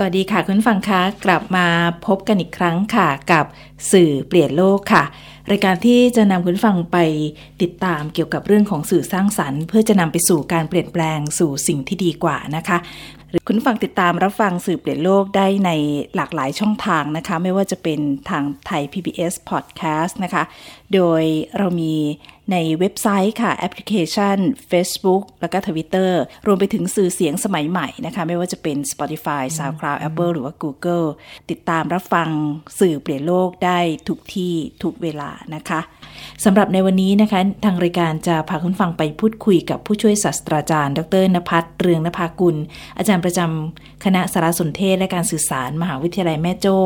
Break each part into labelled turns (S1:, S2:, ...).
S1: สวัสดีค่ะคุณฟังคะกลับมาพบกันอีกครั้งค่ะกับสื่อเปลี่ยนโลกค่ะ รายการที่จะนำคุณฟังไปติดตามเกี่ยวกับเรื่องของสื่อสร้างสรรค์ เพื่อจะนำไปสู่การเปลี่ยนแปลงสู่สิ่งที่ดีกว่านะคะหรือคุณฟังติดตามรับฟังสื่อเปลี่ยนโลกได้ในหลากหลายช่องทางนะคะ ไม่ว่าจะเป็นทางไทย PBS Podcast นะคะ โดยเรามี ในเว็บไซต์ค่ะแอปพลิเคชัน Facebook แล้วก็ Twitter รวมไปถึงสื่อเสียงสมัยใหม่นะคะไม่ว่าจะเป็น Spotify SoundCloud Apple หรือว่า Google ติดตามรับฟังสื่อเปลี่ยนโลกได้ทุกที่ทุกเวลานะคะสำหรับในวันนี้นะคะ ทางรายการจะพาคุณฟังไปพูดคุยกับผู้ช่วยศาสตราจารย์ ดรนภัทรเรืองนภากุล อาจารย์ประจำคณะสารสนเทศและการสื่อสาร มหาวิทยาลัยแม่โจ้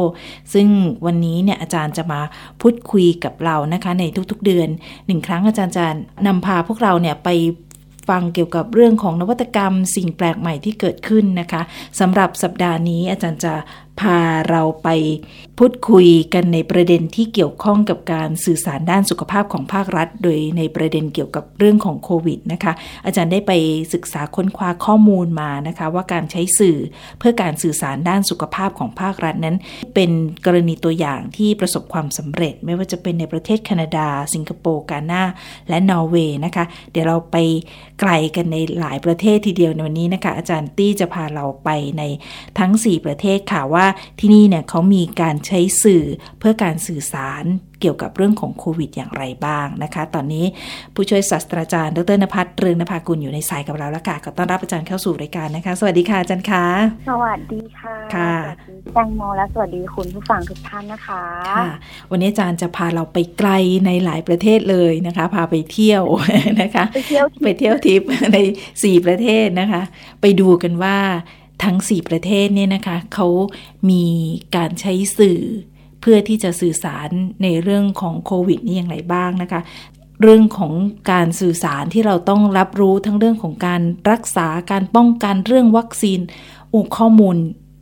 S1: ซึ่งวันนี้เนี่ยอาจารย์จะมาพูดคุยกับเรานะคะในทุกๆเดือนหนึ่งครั้งอาจารย์จะนำพาพวกเราเนี่ยไปฟังเกี่ยวกับเรื่องของนวัตกรรม สิ่งแปลกใหม่ที่เกิดขึ้นนะคะสำหรับสัปดาห์นี้อาจารย์จะพาเราไปพูดคุยกันในประเด็นที่เกี่ยวข้องกับการสื่อสารด้านสุขภาพของภาครัฐ โดยในประเด็นเกี่ยวกับเรื่องของโควิดนะคะ อาจารย์ได้ไปศึกษาค้นคว้าข้อมูลมานะคะ ว่าการใช้สื่อเพื่อการสื่อสารด้านสุขภาพของภาครัฐนั้น เป็นกรณีตัวอย่างที่ประสบความสำเร็จ ไม่ว่าจะเป็นในประเทศแคนาดา สิงคโปร์กาหนาและนอร์เวย์นะคะ เดี๋ยวเราไปไกลกันในหลายประเทศทีเดียวในวันนี้นะคะ อาจารย์ตี้จะพาเราไปในทั้ง 4 ประเทศค่ะว่าที่นี่เนี่ยเขามีการใช้สื่อเพื่อการสื่อสารเกี่ยวกับเรื่องของโควิดอย่างไรบ้างนะคะ ตอนนี้ผู้ช่วยศาสตราจารย์ดรนภัทรเรืองนภากุลอยู่ในสายกับเราแล้วค่ะขอต้อนรับอาจารย์เข้าสู่รายการนะคะ สวัสดีค่ะอาจารย์คะ
S2: สวัสดีค่ะ
S1: ค่ะ
S2: แตงโมและสวัสดีคุณผู้ฟังทุกท่านนะคะ
S1: ค่ะวันนี้อาจารย์จะพาเราไปไกลในหลายประเทศเลยนะคะ พาไปเที่ยวนะคะ
S2: ไปเที่ยว
S1: ไปเที่ยวทิปในสี่ประเทศนะคะ ไปดูกันว่า ทั้ง 4 ประเทศเนี่ยนะคะเขามีการใช้สื่อ เพื่อที่จะสื่อสารในเรื่องของโควิดนี่อย่างไรบ้างนะคะ เรื่องของการสื่อสารที่เราต้องรับรู้ทั้งเรื่องของการรักษาการป้องกันเรื่องวัคซีนอุข้อมูล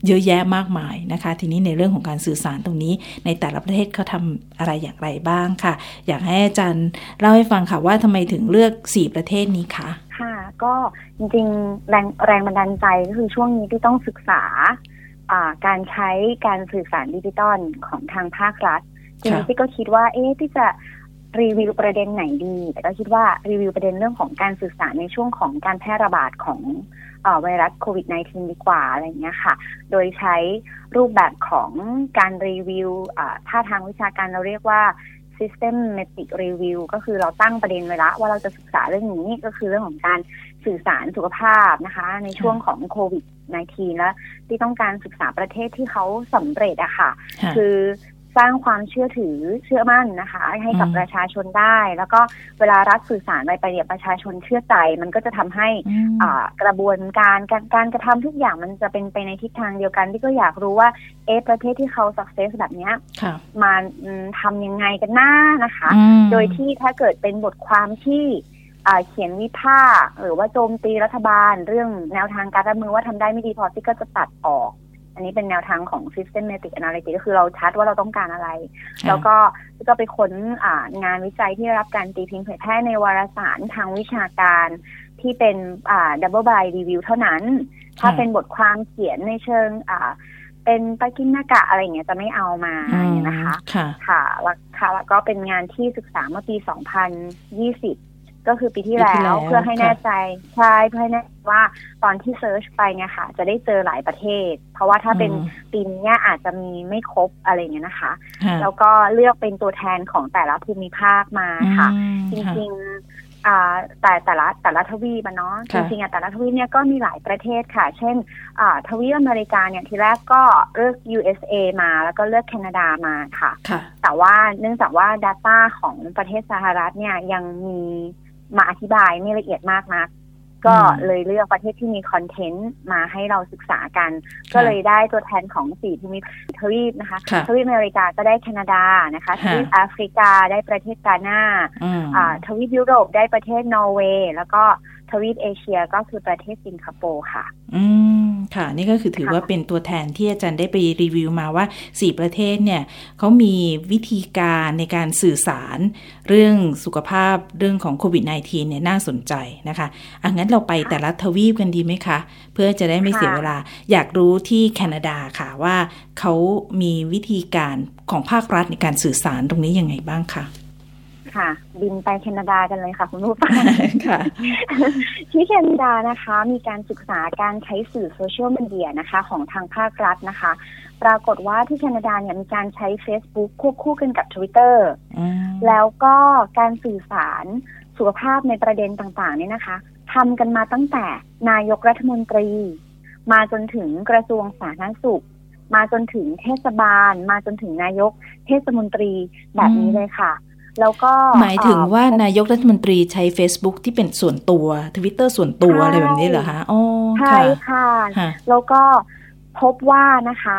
S1: เยอะแยะมากมายนะคะ ทีนี้ในเรื่องของการสื่อสารตรงนี้ ในแต่ละประเทศเขาทำอะไรอย่างไรบ้างค่ะ อยากให้อาจารย์เล่าให้ฟังค่ะว่าทำไมถึงเลือก 4 ประเทศนี้คะ
S2: ค่ะ ก็จริงๆแรงแรงบันดาลใจก็คือช่วงนี้ที่ต้องศึกษาการใช้การสื่อสารดิจิตอลของทางภาครัฐทีนี้ที่ก็คิดว่า เอ๊ะที่จะรีวิวประเด็นไหนดี แต่ก็คิดว่ารีวิวประเด็นเรื่องของการสื่อสารในช่วงของการแพร่ระบาดของ ไวรัสโควิด -19 ดีกว่าอะไรเงี้ยค่ะ โดยใช้รูปแบบของการรีวิวถ้าทางวิชาการเราเรียกว่า systematic review ก็คือเราตั้งประเด็นไว้ละว่าเราจะศึกษาเรื่องนี้ก็คือเรื่องของการสื่อสารสุขภาพนะคะ ในช่วงของโควิด -19 แล้วที่ต้องการศึกษาประเทศที่เขาสำเร็จอะค่ะ คือ สร้างความเชื่อถือเชื่อมั่นนะคะ ให้กับประชาชนได้ แล้วก็เวลารัฐสื่อสารไปไปเนี่ยประชาชนเชื่อใจ มันก็จะทำให้อ่ากระบวนการการการกระทำทุกอย่างมันจะเป็นไปในทิศทางเดียวกันที่ก็อยากรู้ว่าเอประเทศที่เขาสักเซสแบบนี้มาทำยังไงกันหน้านะคะ โดยที่ถ้าเกิดเป็นบทความที่เขียนวิพากษ์หรือว่าโจมตีรัฐบาล เรื่องแนวทางการรับมือว่าทำได้ไม่ดีพอที่ก็จะตัดออก อันนี้เป็นแนวทางของ systematic analysis ก็คือเราชัดว่าเราต้องการอะไร แล้วก็ก็ไปค้นงานวิจัยที่ได้รับการตีพิมพ์เผยแพร่ในวารสารทางวิชาการที่เป็น double blind review เท่านั้น ถ้าเป็นบทความเขียนในเชิงเป็นปากินนากะอะไรเงี้ยจะไม่เอามานะคะ ค่ะแล้วค่ะแล้วก็เป็นงานที่ศึกษาเมื่อปี 2020 ก็คือปีที่แล้วเพื่อให้แน่ใจใช่เพื่อให้แน่ว่าตอนที่เซิร์ชไปเนี่ยค่ะ จะได้เจอหลายประเทศ เพราะว่าถ้าเป็นปีนี้อาจจะมีไม่ครบอะไรเงี้ยนะคะ แล้วก็เลือกเป็นตัวแทนของแต่ละภูมิภาคมาค่ะ จริงๆแต่แต่ละแต่ละทวีปเนาะจริงๆแต่ละทวีปเนี่ยก็มีหลายประเทศค่ะ เช่นทวีปอเมริกาเนี่ยทีแรกก็เลือก USA มาแล้วก็เลือกแคนาดามาค่ะ แต่ว่าเนื่องจากว่า Data ของประเทศสหรัฐเนี่ยยังมี มาอธิบายไม่ละเอียดมากนักก็เลยเลือกประเทศที่มีคอนเทนต์มาให้เราศึกษากัน ก็เลยได้ตัวแทนของสี่ทวีปทวีปนะคะ
S1: ค่ะ
S2: ทวีปอเมริกาก็ได้แคนาดานะคะ
S1: ค่ะ ท
S2: วีปแอฟริกาได้ประเทศกาน่า
S1: อืม
S2: อ่าทวีปยุโรปได้ประเทศนอร์เวย์แล้วก็ทวีปเอเชียก็คือประเทศสิงคโปร์ค่ะ
S1: อืม ค่ะ นี่ก็คือถือ
S2: ค่ะ
S1: ว่าเป็นตัวแทนที่อาจารย์ได้ไปรีวิวมาว่าสี่ประเทศเนี่ยเขามีวิธีการในการสื่อสาร เรื่องสุขภาพเรื่องของโควิด -19 เนี่ยน่าสนใจนะคะอะงั้นเราไปแต่ละทวีปกันดีไหมคะ เพื่อจะได้ไม่
S2: ค่ะ
S1: เสียเวลา อยากรู้ที่แคนาดาค่ะว่าเขามีวิธีการของภาครัฐในการสื่อสารตรงนี้ยังไงบ้างคะ
S2: ค่ะ บินไปแคนาดากันเลยค่ะ คุณผู้ฟัง
S1: ค่ะ
S2: ที่แคนาดานะคะ มีการศึกษาการใช้สื่อโซเชียลมีเดียนะคะ ของทางภาครัฐนะคะ ปรากฏว่าที่แคนาดาเนี่ยมีการใช้ Facebook ควบคู่กันกับ Twitter
S1: อืม
S2: แล้วก็การสื่อสารสุขภาพในประเด็นต่างๆเนี่ยนะคะทำกันมาตั้งแต่นายกรัฐมนตรี มาจนถึงกระทรวงสาธารณสุขมาจนถึงเทศบาล มาจนถึงนายกเทศมนตรีแบบนี้เลยค่ะ แล้วก็
S1: หมายถึง
S2: เอ่อ
S1: ว่านายกรัฐมนตรีใช้ Facebook ที่เป็นส่วนตัวทวิตเตอร์ส่วนตัว
S2: ใช่
S1: อะไรแบบนี้เหรอคะอ๋อ
S2: ใช่
S1: ค่ะ
S2: ค่ะ
S1: ค่ะ
S2: แล้วก็พบว่านะคะ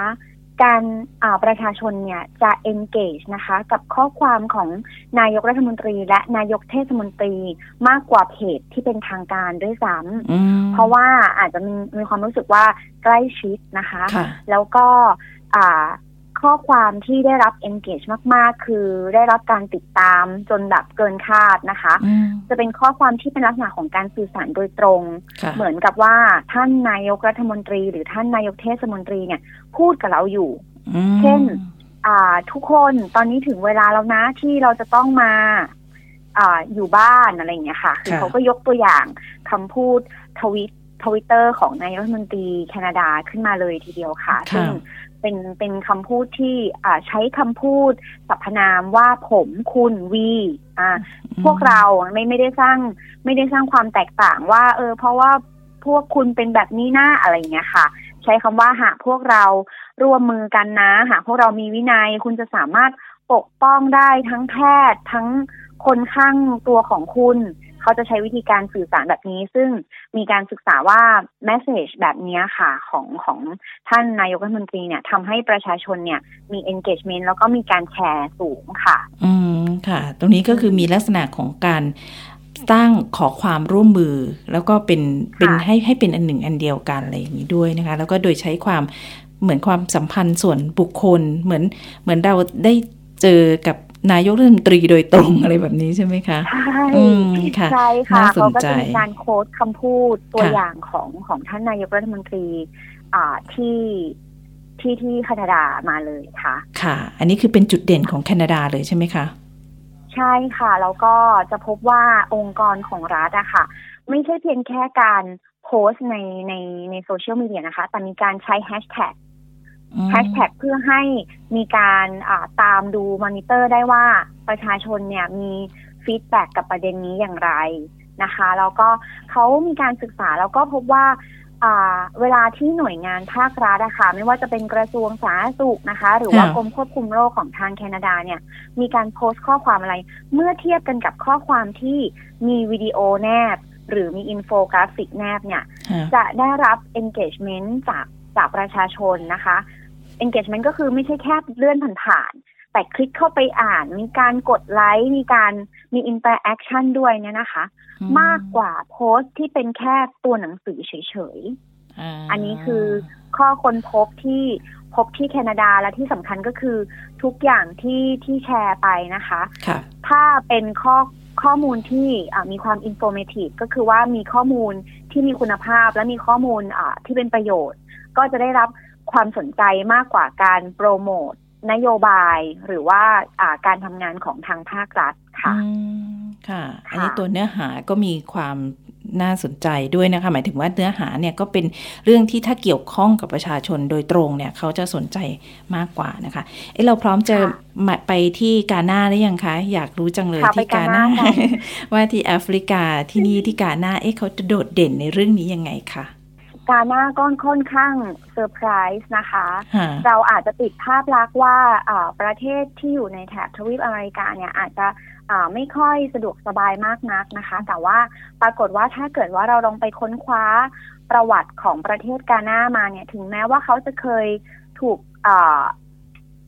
S2: การอ่าประชาชนเนี่ยจะ engage นะคะ กับข้อความของนายกรัฐมนตรีและนายกเทศมนตรีมากกว่าเพจที่เป็นทางการด้วยซ้
S1: อืมำ
S2: เพราะว่าอาจจะมีมีความรู้สึกว่าใกล้ชิดนะคะ
S1: ค่ะ
S2: แล้วก็อ่า ข้อความที่ได้รับ engage มาก ๆ คือได้รับการติดตามจนแบบเกินคาดนะคะ
S1: อืม
S2: จะเป็นข้อความที่เป็นลักษณะของการสื่อสารโดยตรง
S1: ค่ะ
S2: เหมือนกับว่าท่านนายกรัฐมนตรี หรือท่านนายกเทศมนตรีเนี่ยพูดกับเราอยู่
S1: อืม
S2: เช่นอ่าทุกคนตอนนี้ถึงเวลาแล้วนะที่เราจะต้องมาอ่าอยู่บ้านอะไรอย่างเงี้ยค่ะคือเขาก็ยกตัวอย่างคำพูดทวิตทวิตเตอร์ของนายกรัฐมนตรีแคนาดาขึ้นมาเลยทีเดียวค่ะ
S1: ค่ะ
S2: ซึ่ง เป็นเป็นคำพูดที่อ่าใช้คำพูดสรรพนามว่าผมคุณวีอ่าพวกเราไม่ไม่ได้สร้าง ไม่ได้สร้างความแตกต่างว่า เออ เพราะว่าพวกคุณเป็นแบบนี้นะอะไรอย่างเงี้ยค่ะ ใช้คำว่าหากพวกเราร่วมมือกันนะ หากพวกเรามีวินัย คุณจะสามารถปกป้องได้ทั้งแพทย์ทั้งคนข้างตัวของคุณ เขาจะใช้วิธีการสื่อสารแบบนี้ ซึ่งมีการศึกษาว่า message แบบเนี้ยค่ะของของท่านนายกรัฐมนตรีเนี่ยทำให้ประชาชนเนี่ยมี engagement แล้วก็มีการแชร์สูงค่ะ
S1: อืมค่ะ ตรงนี้ก็คือมีลักษณะของการสร้างขอความร่วมมือ แล้วก็เป็นเป็นให้ให้เป็นอันหนึ่งอันเดียวกันอะไรอย่างนี้ด้วยนะคะ แล้วก็โดยใช้ความเหมือนความสัมพันธ์ส่วนบุคคลเหมือนเหมือนเราได้เจอกับ นายกรัฐมนตรีโดยตรงอะไรแบบนี้ใช่ไหมคะ
S2: ใช่
S1: อืมค่ะ
S2: ใช่ค่ะ
S1: น่าสน
S2: เขาก็
S1: ใจ
S2: จะมีการโค้ดคำพูดตัว
S1: ค่ะ
S2: อย่างของของท่านนายกรัฐมนตรีอ่าที่ที่ที่แคนาดามาเลยค่ะ
S1: ค่ะ อันนี้คือเป็นจุดเด่นของแคนาดาเลยใช่ไหมคะ
S2: ใช่ค่ะ แล้วก็จะพบว่าองค์กรของรัฐอะค่ะ ไม่ใช่เพียงแค่การโพสต์ในในในโซเชียลมีเดียนะคะ แต่มีการใช้แฮชแท็ก
S1: อืม
S2: แฮชแท็กเพื่อให้มีการอ่าตามดูมอนิเตอร์ได้ว่าประชาชนเนี่ยมี feedback กับประเด็นนี้อย่างไรนะคะแล้วก็เขามีการศึกษาแล้วก็พบว่าอ่าเวลาที่หน่วยงานภาครัฐอะค่ะไม่ว่าจะเป็นกระทรวงสาธารณสุขนะคะ หรือว่า
S1: ค่ะ
S2: กรมควบคุมโรคของทางแคนาดาเนี่ย มีการโพสต์ข้อความอะไร เมื่อเทียบกันกับข้อความที่มีวิดีโอแนบ หรือมีอินโฟกราฟิกแนบเนี่ย
S1: ค่ะ
S2: จะได้รับ engagement จากจากประชาชนนะคะ engagement ก็คือไม่ใช่แค่เลื่อนผ่านๆแต่คลิกเข้าไปอ่านมีการกดไลค์มีการมี interaction ด้วยเนี่ยนะคะ มากกว่าโพสต์ที่เป็นแค่ตัวหนังสือเฉยาๆอันนี้คือข้อค้นพบที่พบที่แคนาดาและที่สำคัญก็คือทุกอย่างที่ที่แชร์ไปนะคะ
S1: ค่ะ
S2: ถ้าเป็นข้อข้อมูลที่อ่ามีความ informative ก็คือว่ามีข้อมูลที่มีคุณภาพและมีข้อมูลอ่าที่เป็นประโยชน์ ก็จะได้รับ ความสนใจมากกว่าการโปรโมทนโยบายหรือว่าอ่าการทำงานของทางภาครัฐค่ะ
S1: อืมค่ะ
S2: ค่ะ
S1: อันนี้ตัวเนื้อหาก็มีความน่าสนใจด้วยนะคะ หมายถึงว่าเนื้อหาเนี่ยก็เป็นเรื่องที่ถ้าเกี่ยวข้องกับประชาชนโดยตรงเนี่ยเขาจะสนใจมากกว่านะคะเอ้เราพร้อมจะ
S2: ค่ะ
S1: มาไปที่กาหน้าหรือยังคะ อยากรู้จังเลย
S2: ค่ะ
S1: ที่
S2: ไปกาหน้ากัน
S1: ว่าที่แอฟริกาที่นี่ที่กาหน้าเอ๊ะเขาจะโดดเด่นในเรื่องนี้ยังไงคะ
S2: กาหน้าก็ค่อนข้างเซอร์ไพรส์นะคะ
S1: ค่ะ
S2: เราอาจจะติดภาพลักษณ์ว่าอ่าประเทศที่อยู่ในแถบทวีปอเมริกาเนี่ยอาจจะไม่ค่อยสะดวกสบายมากนักนะคะ แต่ว่าปรากฏว่าถ้าเกิดว่าเราลองไปค้นคว้าประวัติของประเทศกาน่ามาเนี่ย ถึงแม้ว่าเขาจะเคยถูก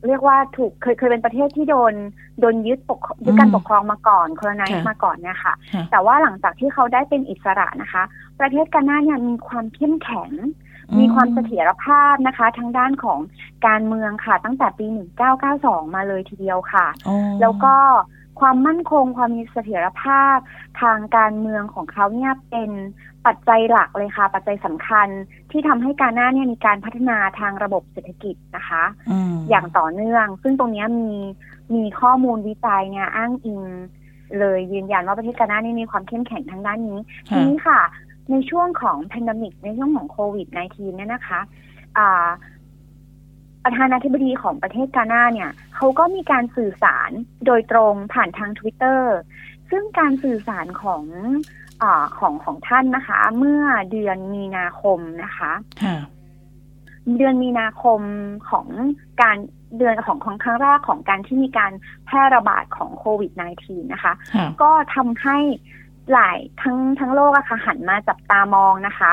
S2: เรียกว่าถูกเคยเคยเป็นประเทศที่โดนโดนยึดปกยึดการปกครองมาก่อน colonize มาก่อนเนี่ยค่ะ แต่ว่าหลังจากที่เขาได้เป็นอิสระนะคะ ประเทศกาหน้าเนี่ยมีความเข้มแข็ง มีความเสถียรภาพนะคะ ทั้งด้านของการเมืองค่ะ ตั้งแต่ปี 1992 มาเลยทีเดียวค่ะ แล้วก็ความมั่นคงความมีเสถียรภาพทางการเมืองของเขาเนี่ยเป็น ปัจจัยหลักเลยค่ะ ปัจจัยสำคัญที่ทำให้การหน้าเนี่ยมีการพัฒนาทางระบบเศรษฐกิจนะคะออย่างต่อเนื่อง ซึ่งตรงนี้มีมีข้อมูลวิจัยเนี่ยอ้างอิงเลยยืนยันว่าประเทศกาหน้านี่มีความเข้มแข็งทางด้านนี้ทีนี้ค่ะ ในช่วงของแพนดมิกในช่วงของโควิด -19 เนี่ยนะคะอ่าประธานาธิบดีของประเทศกาหน้าเนี่ยเขาก็มีการสื่อสารโดยตรงผ่านทาง Twitter ซึ่งการสื่อสารของ อของของท่านนะคะ เมื่อเดือนมีนาคมนะคะเดือนมีนาคมของการเดือนของของครั้งแรกของการที่มีการแพร่ระบาดของโควิด -19 นะคะ ก็ทำให้หลายทั้งทั้งโลกอะคะ่ะหันมาจับตามองนะคะ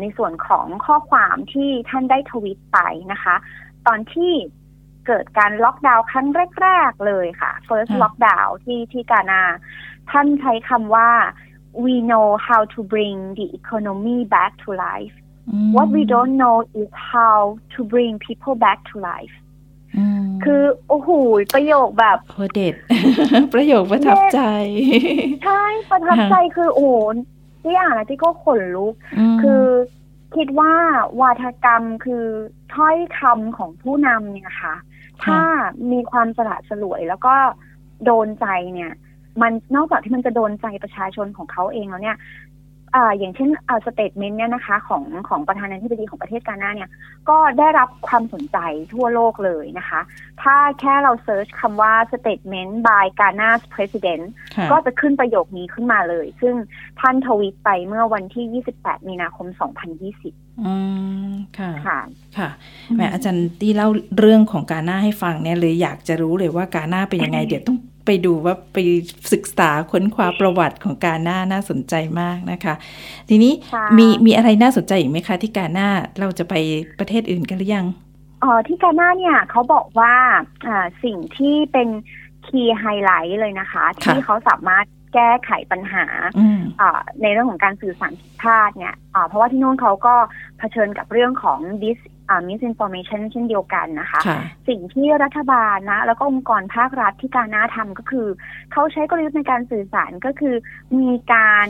S2: ในส่วนของข้อความที่ท่านได้ทวิตไปนะคะ ตอนที่เกิดการล็อกดาวน์ครั้งแรก ๆ เลยค่ะ first lockdown ที่ที่กานา ท่านใช้คำว่า we know how to bring the economy back to life what we don't know is how to bring people back to life คือโอ้โหประโยคแบบ
S1: โคเด็ดประโยคประทับใจ
S2: ใช่ ประทับใจคือโอ้โหที่อ่านแล้วที่ก็ขนลุก คือคิดว่าวาทกรรมคือถ้อยคำของผู้นำเนี่ยค่ะ ถ้ามีความสละสลวยแล้วก็โดนใจเนี่ย มันนอกจากที่มันจะโดนใจประชาชนของเขาเองแล้วเนี่ยอย่างเช่น statement เนี่ยนะคะของของประธานาธิบดีของประเทศกาน่าเนี่ย ก็ได้รับความสนใจทั่วโลกเลยนะคะ ถ้าแค่เรา search คำว่า statement by Ghana's president ก็จะขึ้นประโยคนี้ขึ้นมาเลย ซึ่งท่านทวิตไปเมื่อวันที่ 28 มีนาคม 2020
S1: อืมค่ะค่ะค่ะแม่อาจารย์ที่เล่าเรื่องของกาน่าให้ฟังเนี่ยเลยอยากจะรู้เลยว่ากาน่าเป็นยังไงเดี๋ยวต้อง ไปดูว่าไปศึกษาค้นคว้าประวัติของการหน้าน่าสนใจมากนะคะ ทีนี้มีมีอะไรน่าสนใจอีกไหมคะที่การหน้าเราจะไปประเทศอื่นกันหรือยัง
S2: อ๋อที่การหน้าเนี่ยเขาบอกว่าอ่าสิ่งที่เป็นคีย์ไฮไลท์เลยนะคะ ที่เขาสามารถแก้ไขปัญหาในเรื่องของการสื่อสารผิดพลาดเนี่ยเพราะว่าที่นู่นเขาก็เผชิญกับเรื่องของ dis misinformation เช่นเดียวกันนะคะ สิ่งที่รัฐบาลนะ แล้วก็องค์กรภาครัฐที่การน่าทำก็คือ เขาใช้กลยุทธ์ในการสื่อสารก็คือ มีการ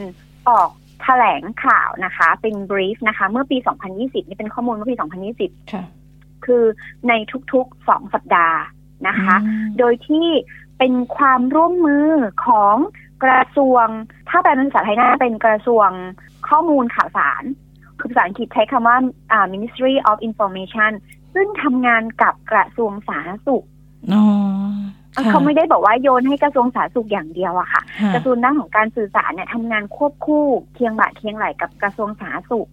S2: ออกแถลงข่าวนะคะ เป็น brief นะคะ เมื่อปี 2020 นี่เป็นข้อมูลเมื่อปี 2020 คือในทุกๆสองสัปดาห์นะคะ โดยที่เป็นความร่วมมือของกระทรวง ถ้าแปลเป็นภาษาไทยน่าเป็นกระทรวงข้อมูลข่าวสาร คือภาษาอังกฤษใช้คำว่า Ministry of Information ซึ่งทำงานกับกระทรวงสาธารณสุขเขาไม่ได้บอกว่าโยนให้กระทรวงสาธารณสุขอย่างเดียวอะค่ะ กระทรวงด้านของการสื่อสารเนี่ยทำงานควบคู่เคียงบ่าเคียงไหลกับกระทรวงสาธารณสุข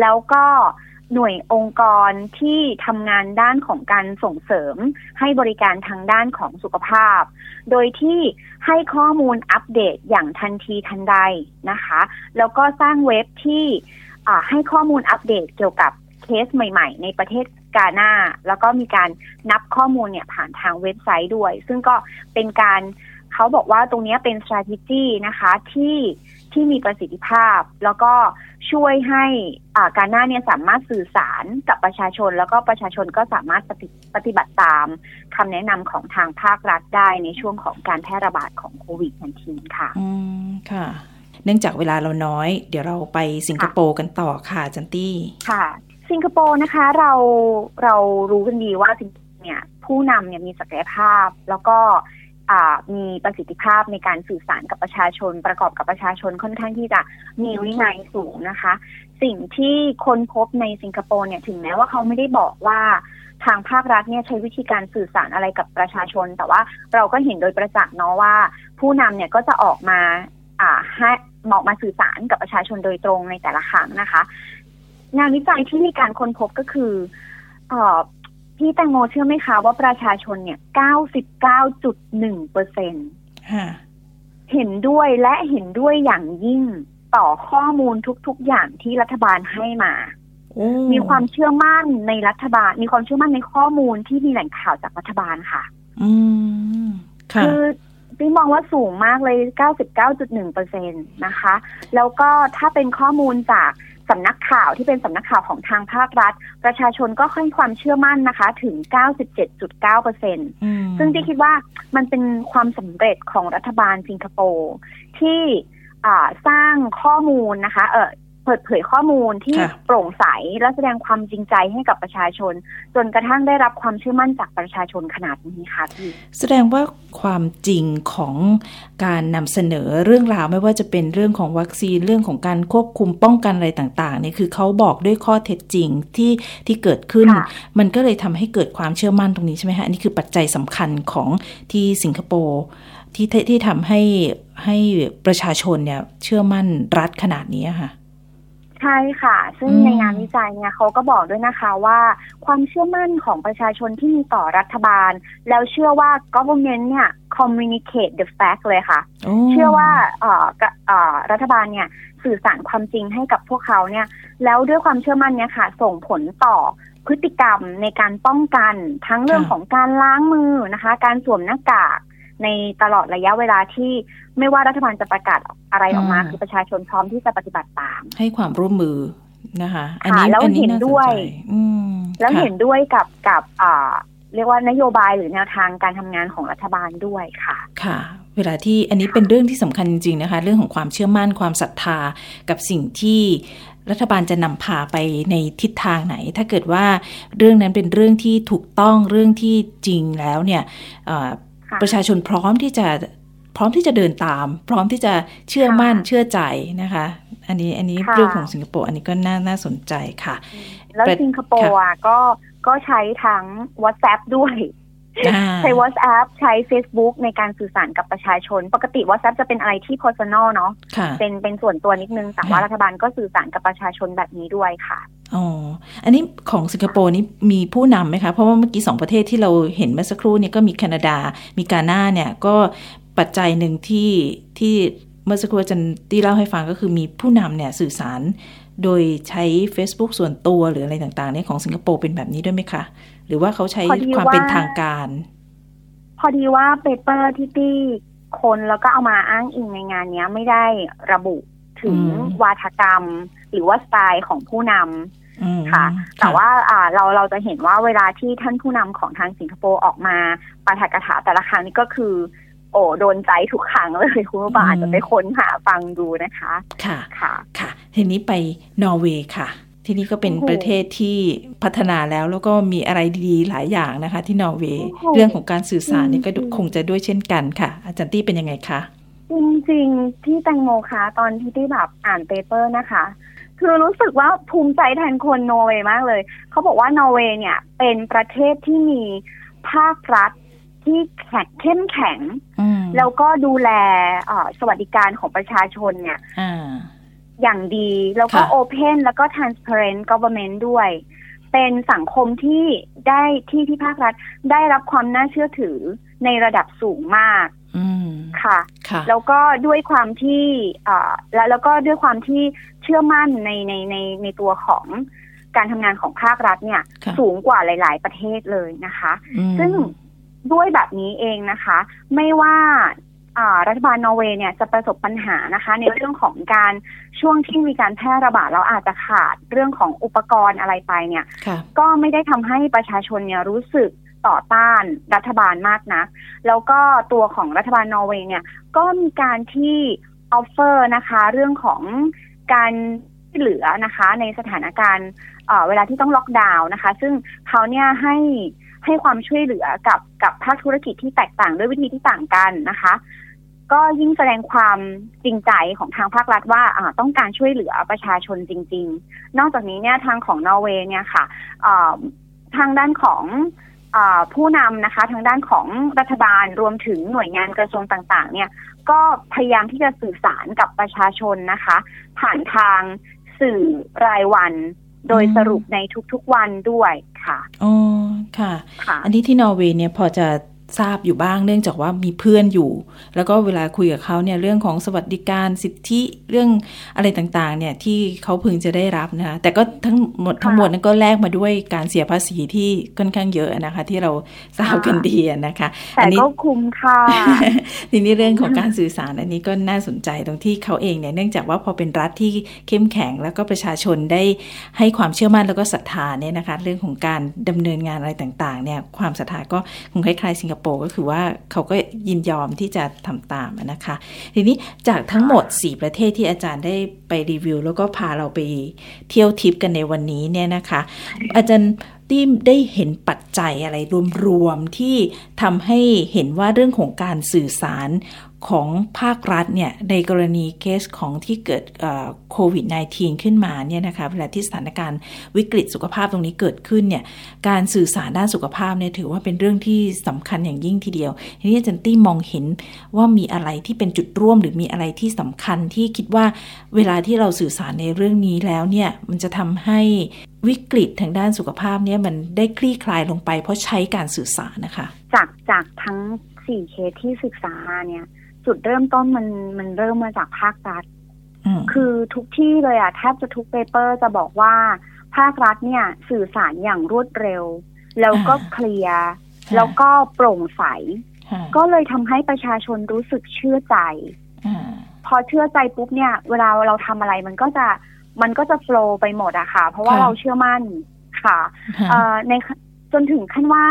S2: แล้วก็หน่วยองค์กรที่ทำงานด้านของการส่งเสริมให้บริการทางด้านของสุขภาพ โดยที่ให้ข้อมูลอัปเดตอย่างทันทีทันใดนะคะ แล้วก็สร้างเว็บที่ ให้ข้อมูลอัปเดตเกี่ยวกับเคสใหม่ ๆ ในประเทศกาหน้า แล้วก็มีการนับข้อมูลเนี่ยผ่านทางเว็บไซต์ด้วย ซึ่งก็เป็นการเขาบอกว่าตรงนี้เป็น strategy นะคะที่ที่มีประสิทธิภาพ แล้วก็ช่วยให้การหน้าเนี่ยสามารถสื่อสารกับประชาชน แล้วก็ประชาชนก็สามารถปฏิปฏิบัติตามคำแนะนำของทางภาครัฐได้ในช่วงของการแพร่ระบาดของโควิด -19 ค่ะ
S1: อืม ค่ะ เนื่องจากเวลาเราน้อย เดี๋ยวเราไปสิงคโปร์กันต่อค่ะจันตี้
S2: ค่ะ สิงคโปร์นะคะเราเรารู้กันดีว่าสิงเนี่ยผู้นำเนี่ยมีศักยภาพ แล้วก็มีประสิทธิภาพในการสื่อสารกับประชาชน ประกอบกับประชาชนค่อนข้างที่จะมีวินัยสูงนะคะ สิ่งที่คนพบในสิงคโปร์เนี่ยถึงแม้ว่าเขาไม่ได้บอกว่าทางภาครัฐเนี่ยใช้วิธีการสื่อสารอะไรกับประชาชน แต่ว่าเราก็เห็นโดยประจักษ์เนาะว่า ผู้นำเนี่ยก็จะออกมา ให้เหมาะมาสื่อสารกับประชาชนโดยตรงในแต่ละครั้งนะคะ งานวิจัยที่มีการค้นพบก็คือเอ่อพี่แตงโมเชื่อไหมคะว่าประชาชนเนี่ย99.1เปอร์เซ็นต์เห็นด้วยและเห็นด้วยอย่างยิ่งต่อข้อมูลทุก ๆ อย่างที่รัฐบาลให้มา มีความเชื่อมั่นในรัฐบาล มีความเชื่อมั่นในข้อมูลที่มีแหล่งข่าวจากรัฐบาลค่ะ
S1: อืมค่ะ
S2: คือพี่มองว่าสูงมากเลย 99.1เปอร์เซ็นตนะคะ แล้วก็ถ้าเป็นข้อมูลจากสำนักข่าวที่เป็นสำนักข่าวของทางภาครัฐ ประชาชนก็ให้ความเชื่อมั่นนะคะถึง 97.9เปอร์เซ็นซึ่งที่คิดว่ามันเป็นความสำเร็จของรัฐบาลสิงคโปร์ที่สร้างข้อมูลนะคะเออ เปิดเผยข้อมูลที่โปร่งใสและแสดงความจริงใจให้กับประชาชน จนกระทั่งได้รับความเชื่อมั่นจากประชาชนขนาดนี้ค่ะพี่
S1: แสดงว่าความจริงของการนำเสนอเรื่องราวไม่ว่าจะเป็นเรื่องของวัคซีนเรื่องของการควบคุมป้องกันอะไรต่างๆเนี่ยคือเขาบอกด้วยข้อเท็จจริงที่ที่เกิดขึ้น มันก็เลยทำให้เกิดความเชื่อมั่นตรงนี้ใช่ไหมคะอันนี้คือปัจจัยสำคัญของที่สิงคโปร์ที่ที่ทำให้ให้ประชาชนเนี่ยเชื่อมั่นรัฐขนาดนี้ค่ะ
S2: ใช่ค่ะ ซึ่งในงานวิจัยเนี่ยเขาก็บอกด้วยนะคะว่าความเชื่อมั่นของประชาชนที่มีต่อรัฐบาล แล้วเชื่อว่า government เนี่ย communicate the fact เลยค่ะ เชื่อว่ารัฐบาลเนี่ยสื่อสารความจริงให้กับพวกเขาเนี่ย แล้วด้วยความเชื่อมั่นเนี่ยค่ะ ส่งผลต่อพฤติกรรมในการป้องกัน ทั้งเรื่องของการล้างมือนะคะ การสวมหน้ากาก ในตลอดระยะเวลาที่ไม่ว่ารัฐบาลจะประกาศอะไรออกมา คือประชาชนพร้อมที่จะปฏิบัติตาม
S1: ให้ความร่วมมือนะคะ
S2: อันนี้แล้วเห็นด้วยแล้วเห็นด้วยกับกับเรียกว่านโยบายหรือแนวทางการทำงานของรัฐบาลด้วยค่ะ
S1: ค่ะ เวลาที่อันนี้เป็นเรื่องที่สำคัญจริงๆนะคะ เรื่องของความเชื่อมั่นความศรัทธากับสิ่งที่รัฐบาลจะนำพาไปในทิศทางไหน ถ้าเกิดว่าเรื่องนั้นเป็นเรื่องที่ถูกต้องเรื่องที่จริงแล้วเนี่ย ประชาชนพร้อมที่จะพร้อมที่จะเดินตาม พร้อมที่จะเชื่อมั่นเชื่อใจนะคะ อันนี้อันนี้เรื่องของสิงคโปร์อันนี้ก็น่าน่าสนใจค่ะ
S2: แล้วสิงคโปร์อะก็ก็ใช้ทั้ง WhatsApp ด้วย ใช้ WhatsApp ใช้ Facebook ในการสื่อสารกับประชาชน ปกติ WhatsApp จะเป็นอะไรที่ personal เนาะเป็นเป็นส่วนตัวนิดนึง แต่ว่ารัฐบาลก็สื่อสารกับประชาชนแบบนี้ด้วยค่ะ
S1: อ๋อ อันนี้ของสิงคโปร์นี่มีผู้นำไหมคะ เพราะว่าเมื่อกี้สองประเทศที่เราเห็นเมื่อสักครู่นี่ก็มีแคนาดา มีกาหน้าเนี่ยก็ปัจจัยหนึ่งที่ที่เมื่อสักครู่จารย์ตี้เล่าให้ฟังก็คือมีผู้นำเนี่ยสื่อสาร โดยใช้ Facebook ส่วนตัวหรืออะไรต่างๆเนี่ยของสิงคโปร์เป็นแบบนี้ด้วยไหมคะ หรือว่าเขาใช้ความเป็นทางการ
S2: พอดีว่า paper ที่ตี้ค้นแล้วก็เอามาอ้างอิงในงานนี้ไม่ได้ระบุถึงวาทกรรม หรือว่าสไตล์ของผู้นำค่ะ แต่ว่าเราเราจะเห็นว่าเวลาที่ท่านผู้นำของทางสิงคโปร์ออกมาปาฐกถาแต่ละครั้งนี่ก็คือ โอ้โดนใจทุกครั้งเลยคุณผู้ฟังอาจจะไปค้นหาฟังดูนะคะ
S1: ค่ะค่ะค่ะทีนี้ไปนอร์เวย์ค่ะ ที่นี่ก็เป็นประเทศที่พัฒนาแล้วแล้วก็มีอะไรดีๆ หลายอย่างนะคะ ที่นอร์เวย์เรื่องของการสื่อสารนี่ก็คงจะด้วยเช่นกันค่ะ อาจารย์ตี้เป็นยังไงคะ
S2: จริงๆที่แตงโมคะตอนที่ที่แบบอ่าน paper นะคะ คือรู้สึกว่าภูมิใจแทนคนนอร์เวย์มากเลย เขาบอกว่านอร์เวย์เนี่ย เป็นประเทศที่มีภาครัฐที่แข็งเข้มแข็ง แล้วก็ดูแลสวัสดิการของประชาชนเนี่ย อย่างดี แล้วก็ open แล้วก็ transparent government ด้วย เป็นสังคมที่ได้ที่ที่ภาครัฐได้รับความน่าเชื่อถือในระดับสูงมากค่ะแล้วก็ด้วยความที่แล้วแล้วก็ด้วยความที่เชื่อมั่นในในในในตัวของการทำงานของภาครัฐเนี่ย สูงกว่าหลาย ๆ ประเทศเลยนะคะ ซึ่งด้วยแบบนี้เองนะคะ ไม่ว่า รัฐบาลนอร์เวย์เนี่ยจะประสบปัญหานะคะ ในเรื่องของการช่วงที่มีการแพร่ระบาดแล้วอาจจะขาดเรื่องของอุปกรณ์อะไรไปเนี่ย ก็ไม่ได้ทำให้ประชาชนเนี่ยรู้สึกต่อต้านรัฐบาลมากนะแล้วก็ตัวของรัฐบาลนอร์เวย์เนี่ยก็มีการที่ offer นะคะ เรื่องของการที่เหลือนะคะ ในสถานการณ์เวลาที่ต้องล็อกดาวน์นะคะ ซึ่งเขาเนี่ยให้ให้ความช่วยเหลือกับกับภาคธุรกิจที่แตกต่างด้วยวิธีที่ต่างกันนะคะ ก็ยิ่งแสดงความจริงใจของทางภาครัฐว่าต้องการช่วยเหลือประชาชนจริง ๆ นอกจากนี้เนี่ยทางของนอร์เวย์เนี่ยค่ะทางด้านของผู้นำนะคะทางด้านของรัฐบาลรวมถึงหน่วยงานกระทรวงต่าง ๆ เนี่ยก็พยายามที่จะสื่อสารกับประชาชนนะคะ ผ่านทางสื่อรายวัน โดยสรุปในทุกๆวันด้วยค่ะ
S1: อ๋อค่ะ อันนี้ที่นอร์เวย์เนี่ยพอจะ ทราบอยู่บ้าง เนื่องจากว่ามีเพื่อนอยู่ แล้วก็เวลาคุยกับเขาเนี่ยเรื่องของสวัสดิการสิทธิเรื่องอะไรต่างๆ เนี่ยที่เขาพึงจะได้รับนะคะแต่ก็ทั้งหมดทั้งหมดนั้นก็แลกมาด้วยการเสียภาษีที่ค่อนข้างเยอะนะคะ ที่เราทราบกันดีนะคะ
S2: แต่ก็คุ้มค่ะ
S1: ทีนี้เรื่องของการสื่อสารอันนี้ก็น่าสนใจตรงที่เขาเองเนี่ยเนื่องจากว่าพอเป็นรัฐที่เข้มแข็งแล้วก็ประชาชนได้ให้ความเชื่อมั่นแล้วก็ศรัทธาเนี่ยนะคะ เรื่องของการดำเนินงานอะไรต่างๆเนี่ยความศรัทธาก็คงคล้ายๆสิงคโปร์ก็คือว่าเขาก็ยินยอมที่จะทำตามนะคะ ทีนี้จากทั้งหมด 4 ประเทศที่อาจารย์ได้ไปรีวิว แล้วก็พาเราไปเที่ยวทิปกันในวันนี้เนี่ยนะคะ อาจารย์ที่ได้เห็นปัจจัยอะไรรวมๆที่ทำให้เห็นว่าเรื่องของการสื่อสาร ของภาครัฐเนี่ยในกรณีเคสของที่เกิดโควิด -19 ขึ้นมาเนี่ยนะคะเวลาที่สถานการณ์วิกฤตสุขภาพตรงนี้เกิดขึ้นเนี่ยการสื่อสารด้านสุขภาพเนี่ยถือว่าเป็นเรื่องที่สำคัญอย่างยิ่งทีเดียวทีนี้อาจารย์ตี้มองเห็นว่ามีอะไรที่เป็นจุดร่วมหรือมีอะไรที่สำคัญที่คิดว่าเวลาที่เราสื่อสารในเรื่องนี้แล้วเนี่ยมันจะทำให้วิกฤตทางด้านสุขภาพเนี่ยมันได้คลี่คลายลงไปเพราะใช้การสื่อสารนะคะ
S2: จากจากทั้งสี่เคสที่ศึกษาเนี่ย จุดเริ่มต้นมันมันเริ่มมาจากภาครัฐ คือทุกที่เลยอะแทบจะทุก paper จะบอกว่า ภาครัฐเนี่ยสื่อสารอย่างรวดเร็ว แล้วก็ clear แล้วก็โปร่งใส ก็เลยทำให้ประชาชนรู้สึกเชื่อใจพอเชื่อใจปุ๊บเนี่ย เวลาเราทำอะไรมันก็จะมันก็จะ flow ไปหมดอะค่ะ เพราะว่าเราเชื่อมั่นค่ะในจนถึงขั้นว่า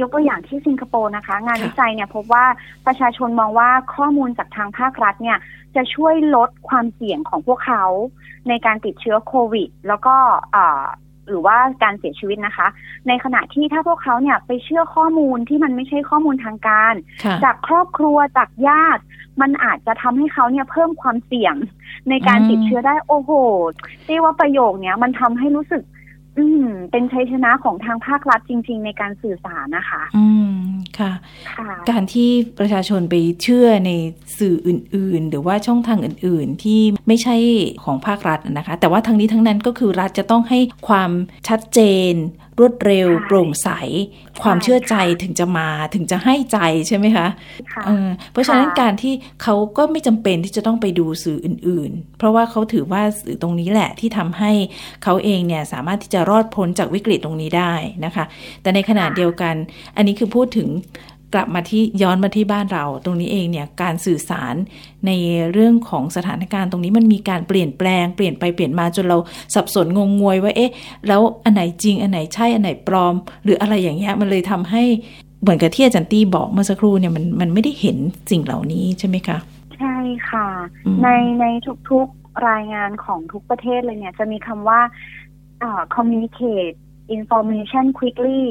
S2: ยกตัวอย่างที่สิงคโปร์นะคะ งานวิจัยเนี่ยพบว่าประชาชนมองว่าข้อมูลจากทางภาครัฐเนี่ยจะช่วยลดความเสี่ยงของพวกเขาในการติดเชื้อโควิด แล้วก็หรือว่าการเสียชีวิตนะคะ ในขณะที่ถ้าพวกเขาเนี่ยไปเชื่อข้อมูลที่มันไม่ใช่ข้อมูลทางการ จากครอบครัวจากญาติ มันอาจจะทำให้เขาเนี่ยเพิ่มความเสี่ยงในการติดเชื้อได้โอ้โหเรียกว่าประโยคเนี้ยมันทำให้รู้สึก อืม เป็นชัยชนะของทางภาครัฐจริง ๆ ในการสื่อสารนะคะ
S1: อืมค่ะ การที่ประชาชนไปเชื่อในสื่ออื่น ๆ หรือว่าช่องทางอื่น ๆ ที่ไม่ใช่ของภาครัฐนะคะ แต่ว่าทั้งนี้ทั้งนั้นก็คือรัฐจะต้องให้ความชัดเจน รวดเร็ว โปร่งใส ความเชื่อใจถึงจะมาถึงจะให้ใจใช่ไหมคะเพราะฉะนั้นการที่เขาก็ไม่จำเป็นที่จะต้องไปดูสื่ออื่น ๆ เพราะว่าเขาถือว่าสื่อตรงนี้แหละที่ทำให้เขาเองเนี่ยสามารถที่จะรอดพ้นจากวิกฤตตรงนี้ได้นะคะ แต่ในขณะเดียวกัน อันนี้คือพูดถึง กลับมาที่ย้อนมาที่บ้านเรา ตรงนี้เองเนี่ยการสื่อสารในเรื่องของสถานการณ์ตรงนี้มันมีการเปลี่ยนแปลงเปลี่ยนไปเปลี่ยนมาจนเราสับสนงงงวยว่าเอ๊ะแล้วอันไหนจริงอันไหนใช่อันไหนปลอม หรืออะไรอย่างเงี้ยมันเลยทำให้เหมือนกับที่อาจารย์ตี้บอกเมื่อสักครู่เนี่ยมันมันไม่ได้เห็นสิ่งเหล่านี้ใช่ไหมคะ
S2: ใช่ค่ะ ในในทุกๆรายงานของทุกประเทศเลยเนี่ย จะมีคำว่า communicate information quickly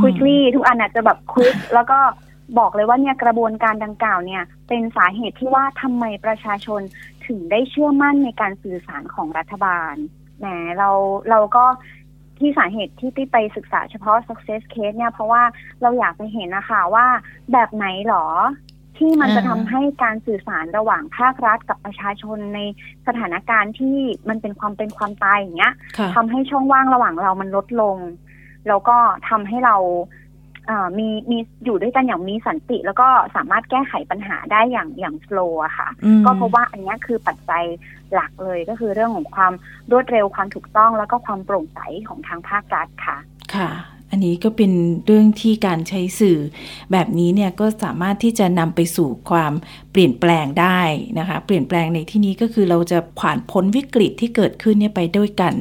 S2: quickly ทุกอันอาจจะแบบ quick แล้วก็ บอกเลยว่าเนี่ยกระบวนการดังกล่าวเนี่ย เป็นสาเหตุที่ว่าทำไมประชาชนถึงได้เชื่อมั่นในการสื่อสารของรัฐบาลแหมเราเราก็ที่สาเหตุที่ที่ไปศึกษาเฉพาะ success case เนี่ย เพราะว่าเราอยากไปเห็นนะคะว่าแบบไหนหรอที่มันจะทำให้การสื่อสารระหว่างภาครัฐกับประชาชนในสถานการณ์ที่มันเป็นความเป็นความตายอย่างเงี้ยทำให้ช่องว่างระหว่างเรามันลดลง แล้วก็ทำให้เรา มีมีอยู่ด้วยกันอย่างมีสันติ แล้วก็สามารถแก้ไขปัญหาได้อย่างอย่างโฟล์อะค่ะ ก็เพราะว่าอันนี้คือปัจจัยหลักเลยก็คือเรื่องของความรวดเร็วความถูกต้องแล้วก็ความโปร่งใสของทางภาครัฐค่ะ
S1: ค่ะ อันนี้ก็เป็นเรื่องที่การใช้สื่อ แบบนี้เนี่ยก็สามารถที่จะนำไปสู่ความเปลี่ยนแปลงได้นะคะ เปลี่ยนแปลงในที่นี้ก็คือเราจะผ่านพ้นวิกฤตที่เกิดขึ้นเนี่ยไปด้วยกัน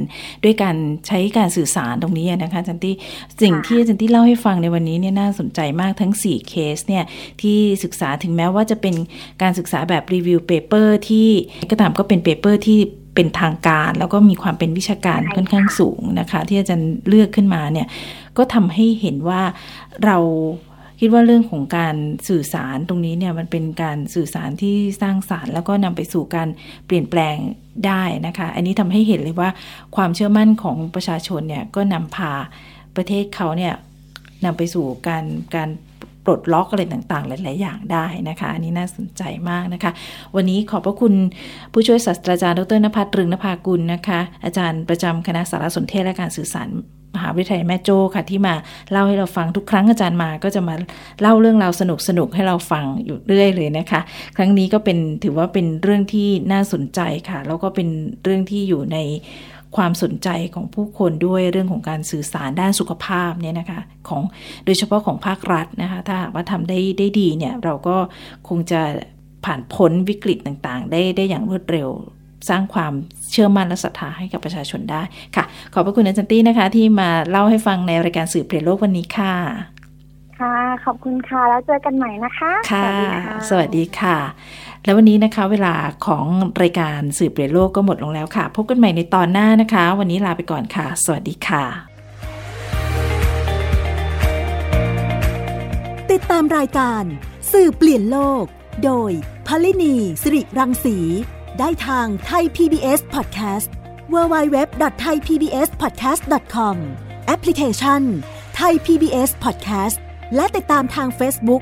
S1: ด้วยการใช้การสื่อสารตรงนี้นะคะจารย์ตี้สิ่งที่จารย์ตี้เล่าให้ฟังในวันนี้เนี่ยน่าสนใจมากทั้ง 4 เคสเนี่ยที่ศึกษาถึงแม้ว่าจะเป็นการศึกษาแบบ review paper ที่ก็ตามก็เป็น paper ที่เป็นทางการ แล้วก็มีความเป็นวิชาการค่อนข้างสูงนะคะ ที่อาจารย์เลือกขึ้นมาเนี่ย ก็ทำให้เห็นว่าเราคิดว่าเรื่องของการสื่อสารตรงนี้เนี่ยมันเป็นการสื่อสารที่สร้างสารรค์แล้วก็นำไปสู่การเปลี่ยนแปลงได้นะคะ อันนี้ทำให้เห็นเลยว่าความเชื่อมั่นของประชาชนเนี่ยก็นำพาประเทศเขาเนี่ยนำไปสู่การการ ปลดล็อกอะไรต่างๆ หลาย ๆ อย่างได้นะคะ อันนี้น่าสนใจมากนะคะ วันนี้ขอบพระคุณผู้ช่วยศาสตราจารย์ดรนภัทรรึงนภากุลนะคะ อาจารย์ประจำคณะสารสนเทศและการสื่อสารมหาวิทยาลัยแม่โจ้ค่ะที่มาเล่าให้เราฟังทุกครั้งอาจารย์มาก็จะมาเล่าเรื่องราวสนุกสนุกให้เราฟังอยู่เรื่อยเลยนะคะ ครั้งนี้ก็เป็นถือว่าเป็นเรื่องที่น่าสนใจค่ะ แล้วก็เป็นเรื่องที่อยู่ใน ความสนใจของผู้คนด้วยเรื่องของการสื่อสารด้านสุขภาพเนี่ยนะคะของโดยเฉพาะของภาครัฐนะคะถ้าว่าทำได้ได้ดีเนี่ยเราก็คงจะผ่านพ้นวิกฤตต่างๆ ได้ได้อย่างรวดเร็วสร้างความเชื่อมั่นและศรัทธาให้กับประชาชนได้ค่ะ ขอบพระคุณอาจารย์ตี้นะคะ ที่มาเล่าให้ฟังในรายการสื่อเปลี่ยนโลกวันนี้ค่ะ
S2: ค่ะ ขอบคุณค่ะ แล้วเจอกันใหม่นะคะ
S1: ค่ะ
S2: สวัสดีค่ะ
S1: สวัสดีค่ะ แล้ววันนี้นะคะ เวลาของรายการสื่อเปลี่ยนโลกก็หมดลงแล้วค่ะ พบกันใหม่ในตอนหน้านะคะ วันนี้ลาไปก่อนค่ะ สวัสดีค่ะ
S3: ติดตามรายการสื่อเปลี่ยนโลก โดยพลินีสิริรังสี ได้ทางไทย PBS Podcast www.thaipbspodcast.com แอปพลิเคชัน Thai PBS Podcast และติดตามทาง Facebook